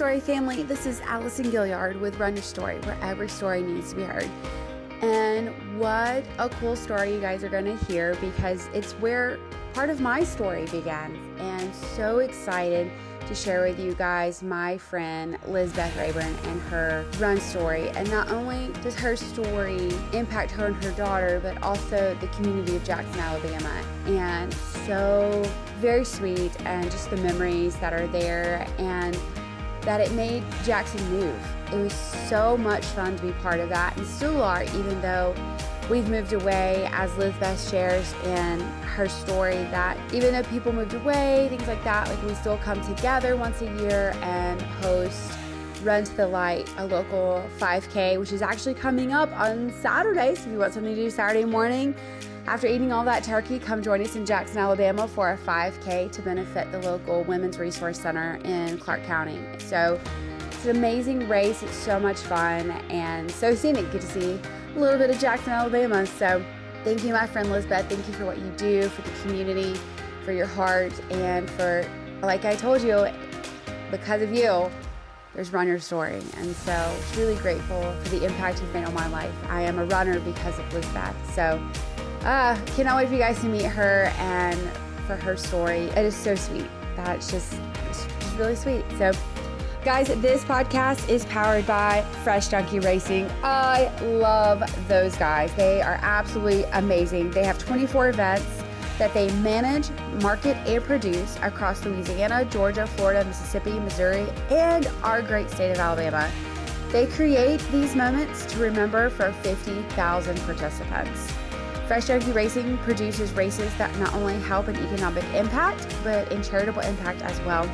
Story family. This is Allison Gaillard with Run Your Story, where every story needs to be heard. And what a cool story you guys are going to hear because it's where part of my story began. And so excited to share with you guys my friend Liz Beth Raybon and her run story. And not only does her story impact her and her daughter, but also the community of Jackson, Alabama. And so very sweet, and just the memories that are there, and that it made Jackson move. It was so much fun to be part of that, and still are, even though we've moved away, as Liz Beth shares in her story, that even though people moved away, things like that, like we still come together once a year and host Run to the Light, a local 5K, which is actually coming up on Saturday. So if you want something to do Saturday morning, after eating all that turkey, come join us in Jackson, Alabama for a 5K to benefit the local Women's Resource Center in Clarke County. So it's an amazing race. It's so much fun and so scenic. Good to see a little bit of Jackson, Alabama. So thank you, my friend Liz Beth. Thank you for what you do for the community, for your heart, and for, like I told you, because of you, there's Run Your Story. And so truly grateful for the impact you've made on my life. I am a runner because of Liz Beth. So uh, cannot wait for you guys to meet her and for her story. It is so sweet. That's just, it's really sweet. So Guys, this podcast is powered by Fresh Junkie Racing. I love those guys. They are absolutely amazing. They have 24 events that they manage, market, and produce across Louisiana, Georgia, Florida, Mississippi, Missouri, and our great state of Alabama. They create these moments to remember for 50,000 participants. Fresh Junkie Racing produces races that not only help in economic impact, but in charitable impact as well.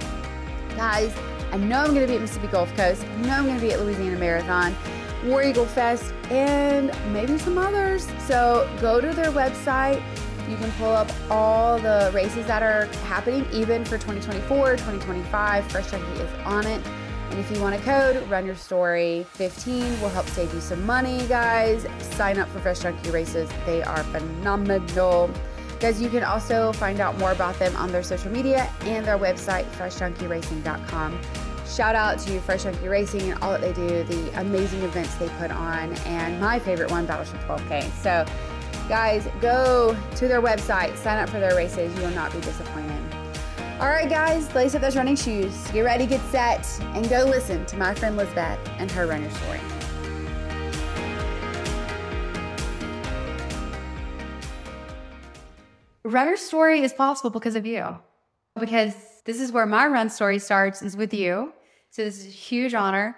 Guys, I know I'm going to be at Mississippi Gulf Coast. I know I'm going to be at Louisiana Marathon, War Eagle Fest, and maybe some others. So go to their website. You can pull up all the races that are happening, even for 2024, 2025. Fresh Junkie is on it. And if you want a code, run your story 15 will help save you some money, guys. Sign up for Fresh Junkie races. They are phenomenal. Guys, you can also find out more about them on their social media and their website, freshjunkieracing.com. Shout out to Fresh Junkie Racing and all that they do, the amazing events they put on, and my favorite one, Battleship 12K. So, guys, go to their website, sign up for their races. You will not be disappointed. All right, guys, lace up those running shoes, get ready, get set, and go listen to my friend Liz Beth and her runner story. Runner story is possible because of you, because this is where my run story starts is with you. So this is a huge honor.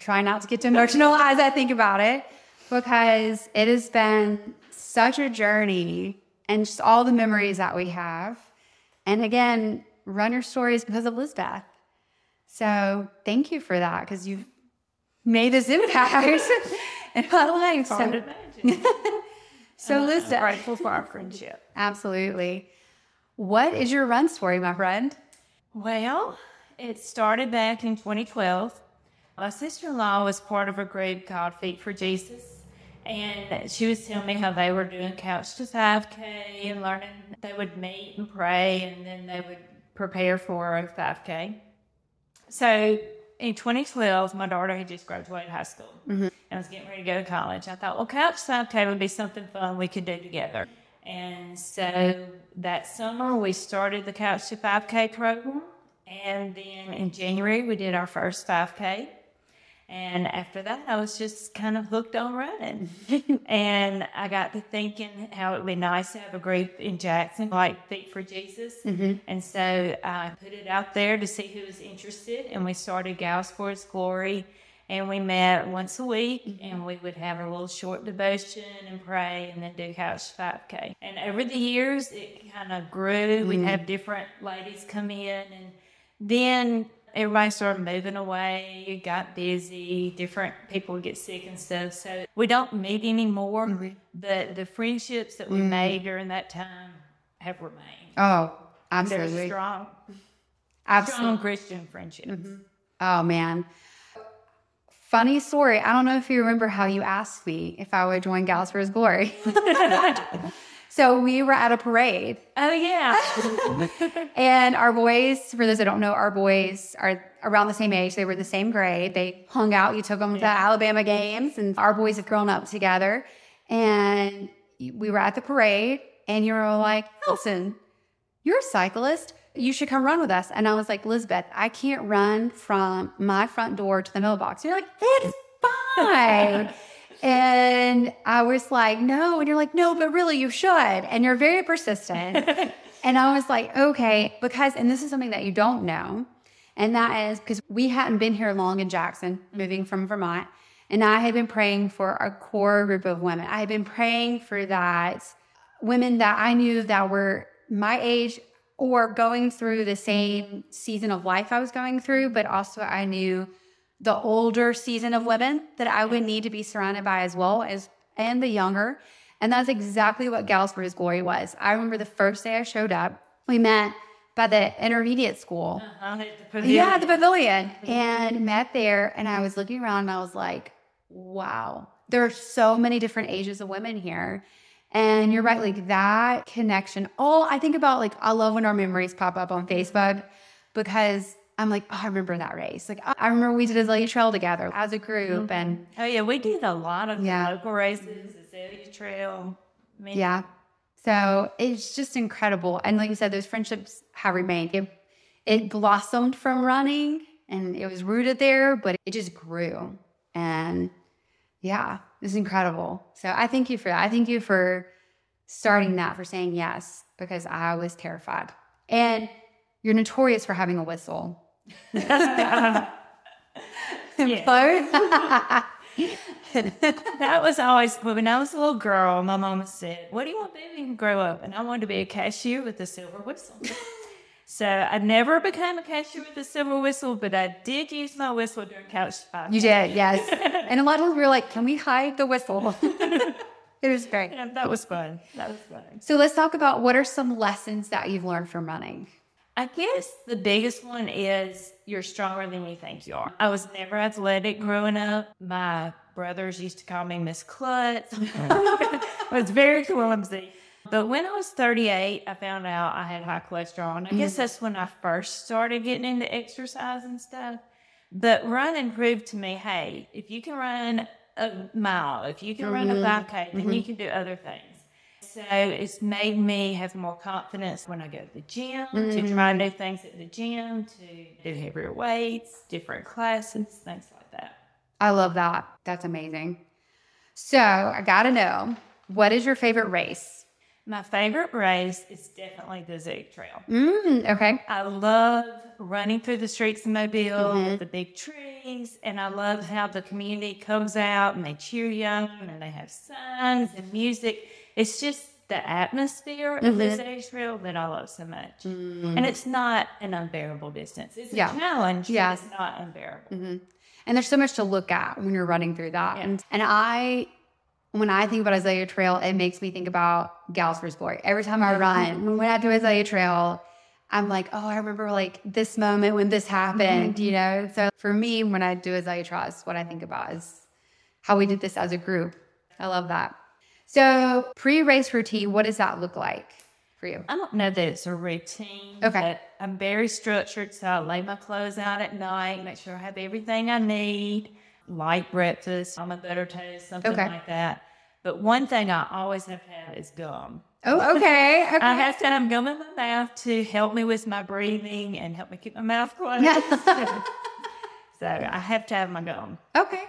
Try not to get emotional as I think about it, because it has been such a journey and just all the memories that we have. And again, runner stories because of Liz Beth. So thank you for that because you've made this impact in my life. So, so Liz Beth, I'm grateful for our friendship. Absolutely. What is your run story, my friend? Well, it started back in 2012. My sister-in-law was part of a group called Feet for Jesus. And she was telling me how they were doing couch to 5K and learning. They would meet and pray, and then they would prepare for a 5K. So in 2012, my daughter had just graduated high school mm-hmm. and was getting ready to go to college. I thought, well, couch 5K would be something fun we could do together. And so that summer, we started the Couch to 5K program. And then in January, we did our first 5K. And after that, I was just kind of hooked on running. and I got to thinking how it would be nice to have a group in Jackson like Feet for Jesus. Mm-hmm. And so I put it out there to see who was interested. And we started Gals for His Glory. And we met once a week mm-hmm. and we would have a little short devotion and pray and then do Couch 5K. And over the years, it kind of grew. We'd mm-hmm. have different ladies come in and then everybody started moving away, it got busy, different people would get sick and stuff. So we don't meet anymore, mm-hmm. but the friendships that we mm-hmm. made during that time have remained. Oh, absolutely. They're strong, Absolutely. strong Christian friendships. Mm-hmm. Oh man. Funny story. I don't know if you remember how you asked me if I would join Gals for His Glory. So we were at a parade Oh yeah. and our boys, for those that don't know, our boys are around the same age. They were the same grade. They hung out. You took them to Alabama games, and our boys have grown up together. And we were at the parade, and you were like, Allison, you're a cyclist. You should come run with us. And I was like, Elizabeth, I can't run from my front door to the mailbox. You're like, it's fine. and I was like, no. And you're like, no, but really, you should. And you're very persistent. and I was like, okay, because, and this is something that you don't know. And that is because we hadn't been here long in Jackson, moving from Vermont. And I had been praying for a core group of women. I had been praying for that women that I knew that were my age or going through the same season of life I was going through, but also I knew the older season of women that I would need to be surrounded by as well as and the younger. And that's exactly what Gals for His Glory was. I remember the first day I showed up, we met by the intermediate school. Uh-huh. Yeah, the pavilion. And met there and I was looking around and I was like, wow, there are so many different ages of women here. And you're right, like that connection. Oh, I think about like, I love when our memories pop up on Facebook because I'm like, oh, I remember that race. Like, I remember we did Azalea Trail together as a group. Mm-hmm. And Oh yeah, we did a lot of Yeah. local races, Azalea Trail. I mean, yeah. So it's just incredible. And like you said, those friendships have remained. It, it blossomed from running and it was rooted there, but it just grew. And yeah, it's incredible. So I thank you for that. I thank you for starting that, for saying yes, because I was terrified. And you're notorious for having a whistle. Both? that was always when I was a little girl. My mama said, "What do you want to when you grow up?" And I wanted to be a cashier with a silver whistle. so I never became a cashier with a silver whistle, but I did use my whistle during couch five. you did, yes. And a lot of we were like, can we hide the whistle? it was great. Yeah, that was fun. That was fun. So let's talk about what are some lessons that you've learned from running. I guess the biggest one is you're stronger than you think you are. I was never athletic growing up. My brothers used to call me Miss Klutz. I was very clumsy. But when I was 38, I found out I had high cholesterol. And I guess mm. that's when I first started getting into exercise and stuff. But running proved to me hey, if you can run a mile, if you can run a mm-hmm. 5K, then you mm-hmm. can do other things. So it's made me have more confidence when I go to the gym to try new things at the gym, to do heavier weights, different classes, things like that. I love that. That's amazing. So I got to know what is your favorite race? My favorite race is definitely the Azalea Trail. Mm, okay. I love running through the streets of Mobile, the big trees, and I love how the community comes out and they cheer you on and they have signs and music. It's just the atmosphere of the Azalea Trail that I love so much. Mm. And it's not an unbearable distance. It's Yeah. a challenge, Yeah. but it's not unbearable. Mm-hmm. And there's so much to look at when you're running through that. Yeah. And, and I, when I think about Azalea Trail, it makes me think about Gals for Glory. Every time I run, when I do Azalea Trail, I'm like, oh, I remember like this moment when this happened, mm-hmm. you know? So for me, when I do Azalea Trail, it's what I think about is how we did this as a group. I love that. So pre-race routine, what does that look like for you? I don't know that it's a routine. Okay. But I'm very structured, so I lay my clothes out at night, make sure I have everything I need, light breakfast, almond butter toast, something Okay. like that. But one thing I always have to have is gum. Oh, okay. okay. I have to have gum in my mouth to help me with my breathing and help me keep my mouth closed. so I have to have my gum. okay.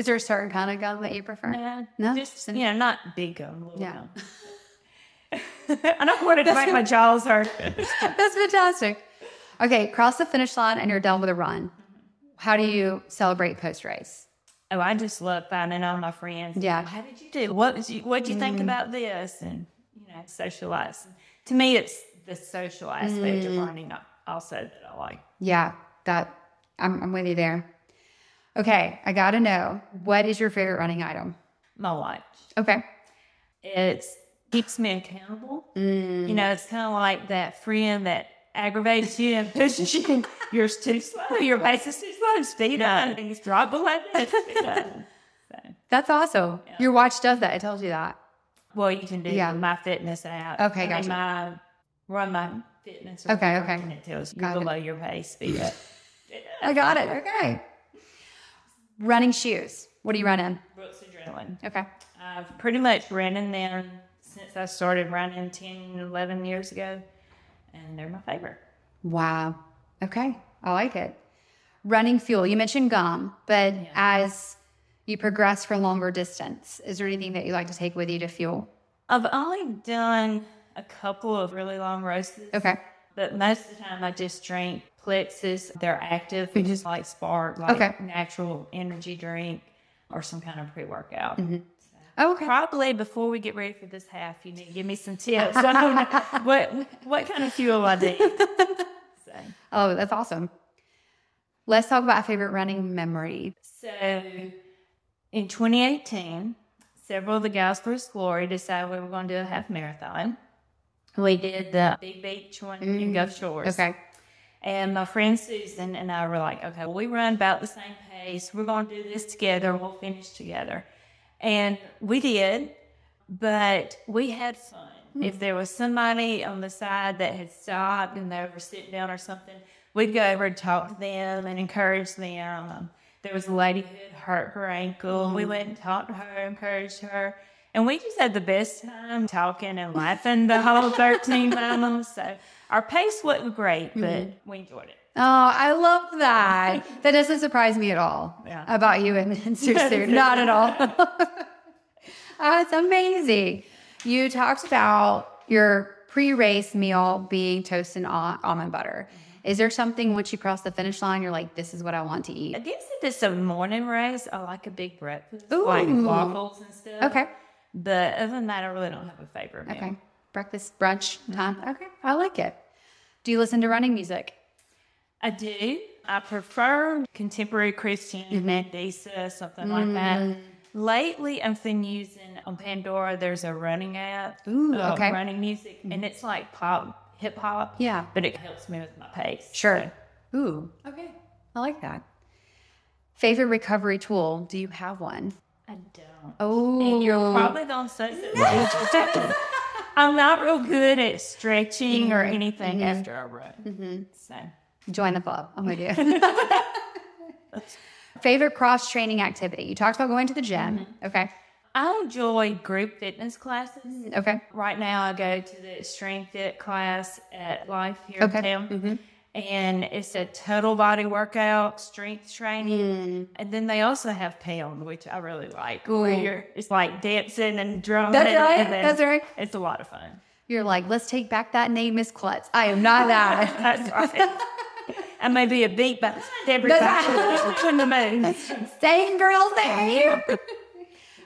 Is there a certain kind of gum that you prefer? No? just you know, not big gum. Yeah. gum. I don't want to make my jaws hurt. That's fantastic. Okay, cross the finish line and you're done with a run. How do you celebrate post race? Oh, I just love finding all my friends. Yeah. How did you do? What did you What did you think mm. about this? And you know, socialize. To me, it's the social aspect of mm. running uh, also that I like. Yeah, that I'm, I'm with you there. Okay, I gotta know what is your favorite running item? My watch. Okay. It keeps me accountable. Mm. You know, it's kind of like that friend that aggravates you and pushes you. You're too slow. Your pace is too slow. Speed up. And you drop below that. Speed up. So, That's awesome. Your watch does that. It tells you that. Well, you can do Yeah. my fitness app. Okay, gotcha. my run my fitness. Okay, okay. And it tells you Got it. below your pace speed. up. I got it. Okay. Running shoes. What do you run in? Brooks Adrenaline. Okay. I've pretty much ran in them since I started running 10, 11 years ago, and they're my favorite. Wow. Okay. I like it. Running fuel. You mentioned gum, but as you progress for longer distance, is there anything that you like to take with you to fuel? I've only done a couple of really long races. Okay. But most of the time, I just drink Plexus. They're active, which is like Spark, like Okay. natural energy drink, or some kind of pre workout. Mm-hmm. Oh, okay. Probably before we get ready for this half, you need to give me some tips. I don't know what what kind of fuel I need. So, Oh, that's awesome. Let's talk about a favorite running memory. so in 2018, several of the Gals for Glory decided we were going to do a half marathon. We did the Big Beach one in Gulf Shores. Okay. And my friend Susan and I were like, okay, well, we run about the same pace. We're going to do this together. We'll finish together. And we did, but we had fun. If there was somebody on the side that had stopped and they were sitting down or something, we'd go over and talk to them and encourage them. Um, there was a lady who had hurt her ankle. We went and talked to her, encouraged her. And we just had the best time talking and laughing the whole 13 miles. So our pace wasn't great, but mm-hmm. we enjoyed it. Oh, I love that. that doesn't surprise me at all Yeah. about you and, and Susu. Not at all. oh, it's amazing. You talked about your pre-race meal being toast and al- almond butter. Mm-hmm. Is there something once you cross the finish line, you're like, this is what I want to eat? I guess if it's a morning race, I like a big breakfast, Ooh. like waffles and stuff. Okay. But other than that, I really don't have a favorite meal. Okay. Breakfast, brunch mm-hmm. time. Okay. I like it. Do you listen to running music? I do. I prefer contemporary Christian, mm-hmm. Mandisa, something like mm-hmm. that. Lately, I've been using on Pandora. There's a running app. Ooh, of okay. Running music, and it's like pop, hip hop. Yeah. But it helps me with my pace. Sure. Ooh. Okay. I like that. Favorite recovery tool? Do you have one? I don't. Oh, And you're oh. probably the say that. I'm not real good at stretching or mm-hmm. anything mm-hmm. after I run. Mm-hmm. So join the club. I'm with you. Favorite cross training activity? You talked about going to the gym. Okay. I enjoy group fitness classes. Mm, okay. Right now, I go to the Extreme Fit class at Life here Okay. in town. And it's a total body workout, strength training. Mm. And then they also have Pound, which I really like. Where you're, it's like dancing and drumming. That's right, and that's right. It's a lot of fun. You're like, let's take back that name, Miss Klutz. I am not that. That's right. I may be a beat, but everybody in the moon. Same girl, same.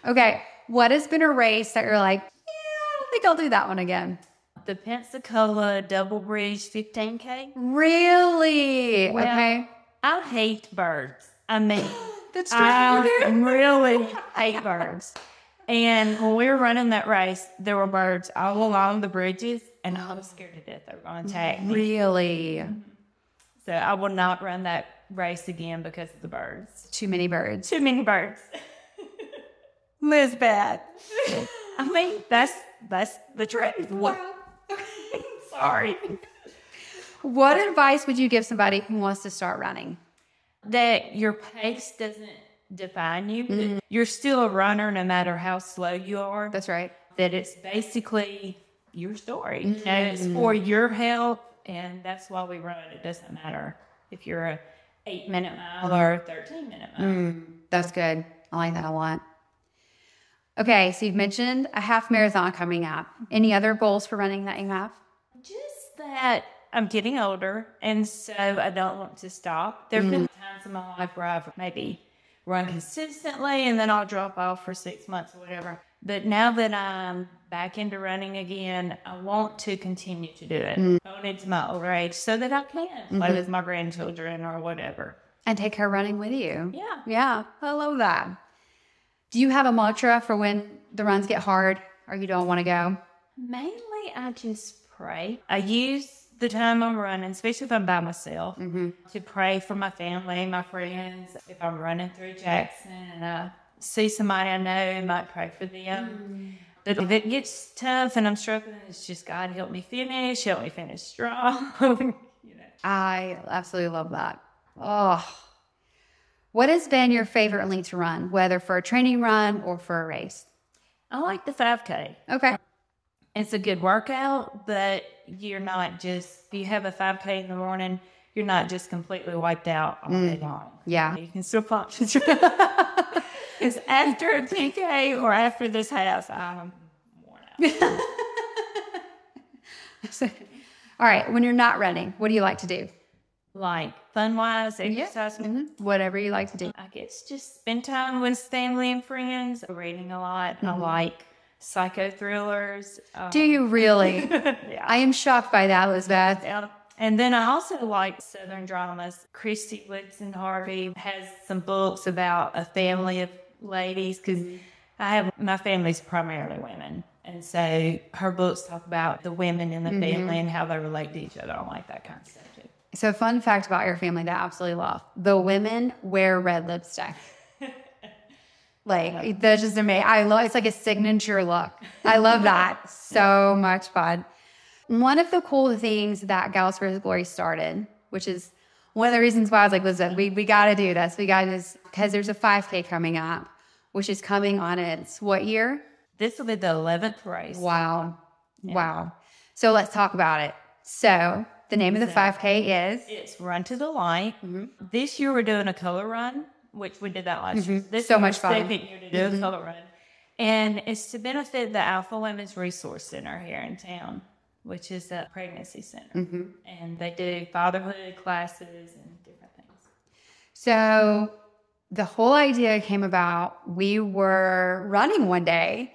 okay. What has been a race that you're like, yeah, I don't think I'll do that one again? The Pensacola Double Bridge 15K. Really? Well, okay. I hate birds. I mean, That's true. I really hate birds. And when we were running that race, there were birds all along the bridges, and I was scared to death they were going to attack me. Really? So I will not run that race again because of the birds. Too many birds. Too many birds. Liz bad. I mean, that's that's the truth. What? Sorry. What advice would you give somebody who wants to start running? that your pace doesn't define you. that mm-hmm. You're still a runner no matter how slow you are. That's right. That it's basically your story. You know, it's mm-hmm. for your health, and that's why we run. It doesn't matter if you're a eight minute mile or a thirteen minute mile. Mm, that's good. I like that a lot. Okay, so you've mentioned a half marathon coming up. Any other goals for running that you have? Just that I'm getting older, and so I don't want to stop. There have been mm. times in my life where I've maybe run consistently and then I'll drop off for six months or whatever. But now that I'm back into running again, I want to continue to do it mm. going into my older age so that I can play mm-hmm. with my grandchildren or whatever. And take her running with you. Yeah. Yeah, I love that. Do you have a mantra for when the runs get hard or you don't want to go? Mainly, I just pray. I use the time I'm running, especially if I'm by myself, mm-hmm. to pray for my family, my friends. If I'm running through Jackson and I see somebody I know, I might pray for them. Mm-hmm. But if it gets tough and I'm struggling, it's just God help me finish, help me finish strong. you know. I absolutely love that. Oh, what has been your favorite length to run, whether for a training run or for a race? I like the 5K. Okay. It's a good workout, but you're not just, if you have a 5K in the morning, you're not just completely wiped out all day long. Yeah. You can still pump. It's after a 10K or after this half, I'm worn out. All right. When you're not running, what do you like to do? like fun wise, exercise. Mm-hmm. Whatever you like to do. I guess just spend time with family and friends, reading a lot. I mm-hmm. like psycho thrillers. Um, Do you really? yeah. I am shocked by that, Elizabeth. Yeah. And then I also like Southern dramas. Kristy Woodson Harvey has some books about a family of ladies because I have my family's primarily women. And so her books talk about the women in the family and how they relate to each other. I like that kind of stuff too. So, fun fact about your family that I absolutely love the women wear red lipstick. Like, that's just amazing. I love it's like a signature look. I love that. So much fun. One of the cool things that Gals for Glory started, which is one of the reasons why I was like, listen, we, we got to do this. We got this because there's a 5K coming up, which is coming on its what year? This will be the 11th race. Wow. Wow. So, let's talk about it. So, the name of the 5K is It's Run to the Light. Mm-hmm. This year we're doing a color run, which we did that last mm-hmm. year. This So much fun. Second year to do color run, and it's to benefit the Alpha Women's Resource Center here in town, which is a pregnancy center, mm-hmm. and they do fatherhood classes and different things. So the whole idea came about. We were running one day,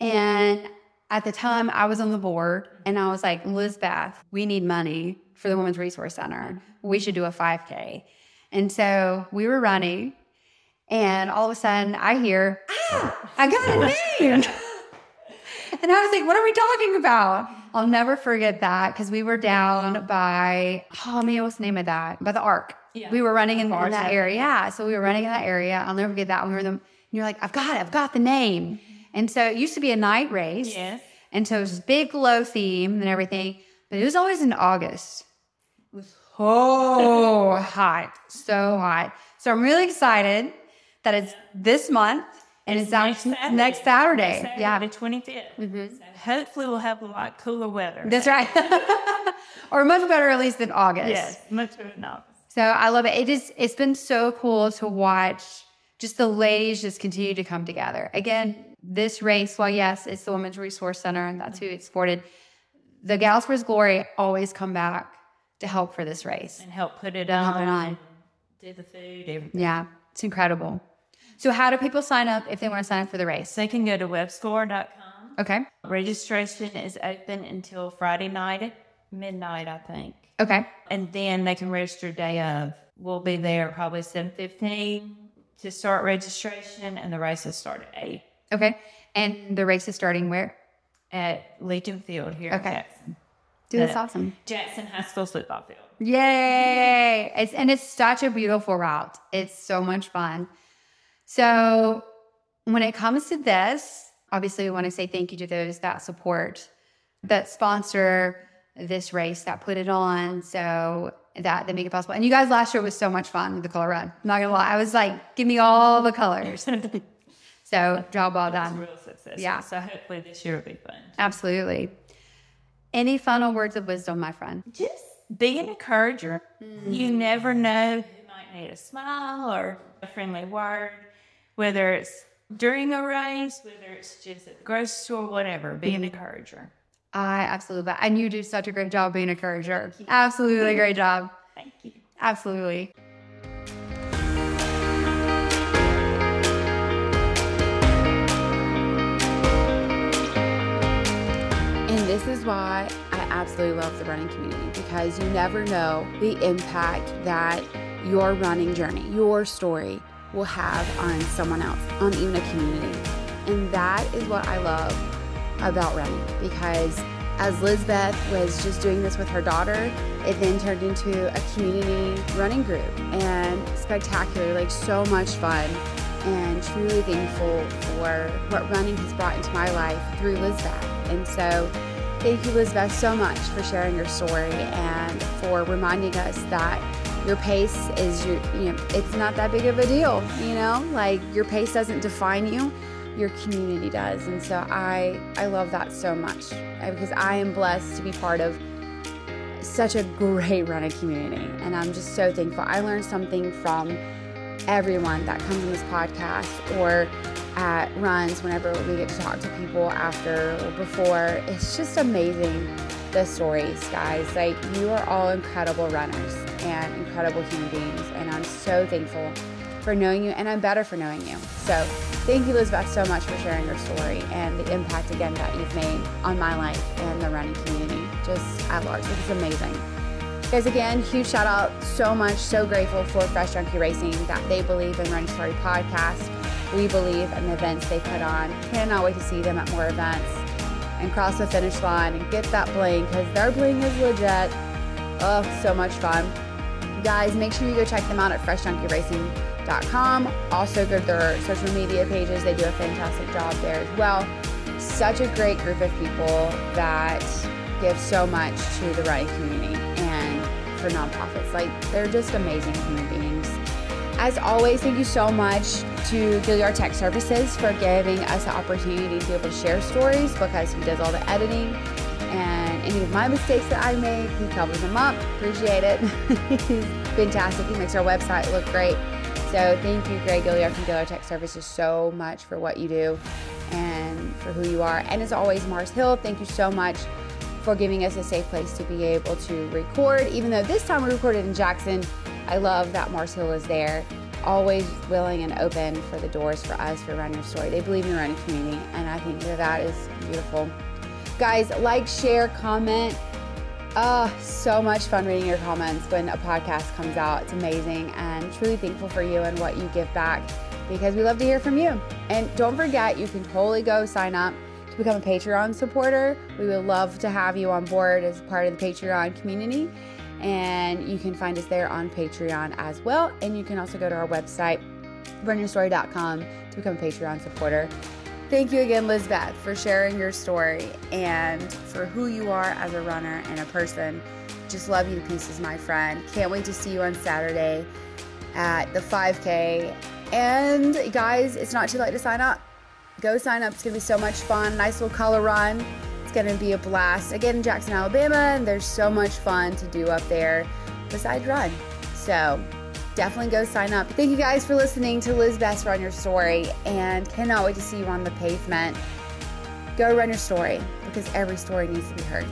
and at the time I was on the board, and I was like, Liz Beth, we need money for the Women's Resource Center. We should do a 5K. And so we were running, and all of a sudden I hear, ah, I got a name. And I was like, what are we talking about? I'll never forget that because we were down by, oh man, what's the name of that? By the Ark. Yeah. We were running in, in that area. Yeah. So we were running in that area. I'll never forget that. We were them. And you're like, I've got it. I've got the name. And so it used to be a night race. Yes. And so it was big low theme and everything. But it was always in August. It was so hot. So hot. So I'm really excited that it's this month and it's, out next Saturday. next Saturday. Saturday, Yeah. the 25th. So mm-hmm. hopefully we'll have a lot cooler weather. That's right. or much better at least than August. yes, much better than August. So I love it. It is it's been so cool to watch just the ladies just continue to come together. Again, this race, while yes, it's the Women's Resource Center and that's who it's supported, the Gals for His Glory always come back to help for this race. And help put it on, on. do the food, everything. Yeah, it's incredible. So how do people sign up if they want to sign up for the race? They can go to webscorer.com. Okay. Registration is open until Friday night at midnight, I think. Okay. And then they can register day of. We'll be there probably 7.15 to start registration, and the races start at 8 Okay. And the race is starting where? at Legion Field here Okay. in Jackson. Dude, that's awesome. Jackson High School football field. Yay! It's and it's such a beautiful route. It's so much fun. So when it comes to this, obviously we want to say thank you to those that support, that sponsor this race, that put it on, so that they make it possible. And you guys last year was so much fun with the color run. I'm not gonna lie. I was like, give me all the colors. So job well done. Real success. Yeah. So hopefully this year will be fun. Absolutely. Any final words of wisdom, my friend? Just be an encourager. Hmm. You never know who might need a smile or a friendly word, whether it's during a race, whether it's just at the grocery store, whatever. Be an encourager. I absolutely, and you do such a great job being a encourager. Absolutely great job. Thank you. Absolutely. And this is why I absolutely love the running community because you never know the impact that your running journey, your story will have on someone else, on even a community. And that is what I love about running because as Liz Beth was just doing this with her daughter, it then turned into a community running group and spectacular, like so much fun. and truly thankful for what running has brought into my life through Liz Beth. And so, thank you, Lizbeth, so much for sharing your story and for reminding us that your pace is your, you know, it's not that big of a deal, you know, like your pace doesn't define you. Your community does, and so I I love that so much because I am blessed to be part of such a great running community, and I'm just so thankful. I learned something from everyone that comes on this podcast or at runs whenever we get to talk to people after or before. It's just amazing the stories, guys. Like, you are all incredible runners and incredible human beings, and I'm so thankful for knowing you, and I'm better for knowing you. So, thank you, Elizabeth, so much for sharing your story and the impact again that you've made on my life and the running community, just at large. It's amazing. Guys, again, huge shout out. So much, so grateful for Fresh Junkie Racing that they believe in Run Your Story Podcast. We believe in the events they put on. Cannot wait to see them at more events and cross the finish line and get that bling because their bling is legit. Oh, so much fun. Guys, make sure you go check them out at freshjunkieracing.com. Also, go to their social media pages. They do a fantastic job there as well. Such a great group of people that give so much to the running community and for nonprofits. Like, they're just amazing human beings. As always, thank you so much to Gaillard Tech Services for giving us the opportunity to be able to share stories because he does all the editing any of my mistakes that I make, he covers them up. Appreciate it. He's fantastic. He makes our website look great. So thank you, Greg Gaillard from Gaillard Tech Services, so much for what you do and for who you are. And as always, Mars Hill, thank you so much for giving us a safe place to be able to record. Even though this time we recorded in Jackson, I love that Mars Hill is there, always willing and open for the doors for us for Run Your Story. They believe in the running community, and I think that that is beautiful. Guys, like, share, comment. Oh, so much fun reading your comments when a podcast comes out. It's amazing and truly thankful for you and what you give back because we love to hear from you. And don't forget, you can totally go sign up to become a Patreon supporter. We would love to have you on board as part of the Patreon community. And you can find us there on Patreon as well. And you can also go to our website, runyourstory.com to become a Patreon supporter. Thank you again, Liz Beth, for sharing your story and for who you are as a runner and a person. Just love you to pieces, my friend. Can't wait to see you on Saturday at the 5K. And guys, it's not too late to sign up go sign up. It's going to be so much fun. Nice little color run. It's going to be a blast. Again, in Jackson, Alabama, and there's so much fun to do up there besides run. So definitely go sign up. Thank you guys for listening to Liz Beth's Run Your Story and cannot wait to see you on the pavement. Go run your story because every story needs to be heard.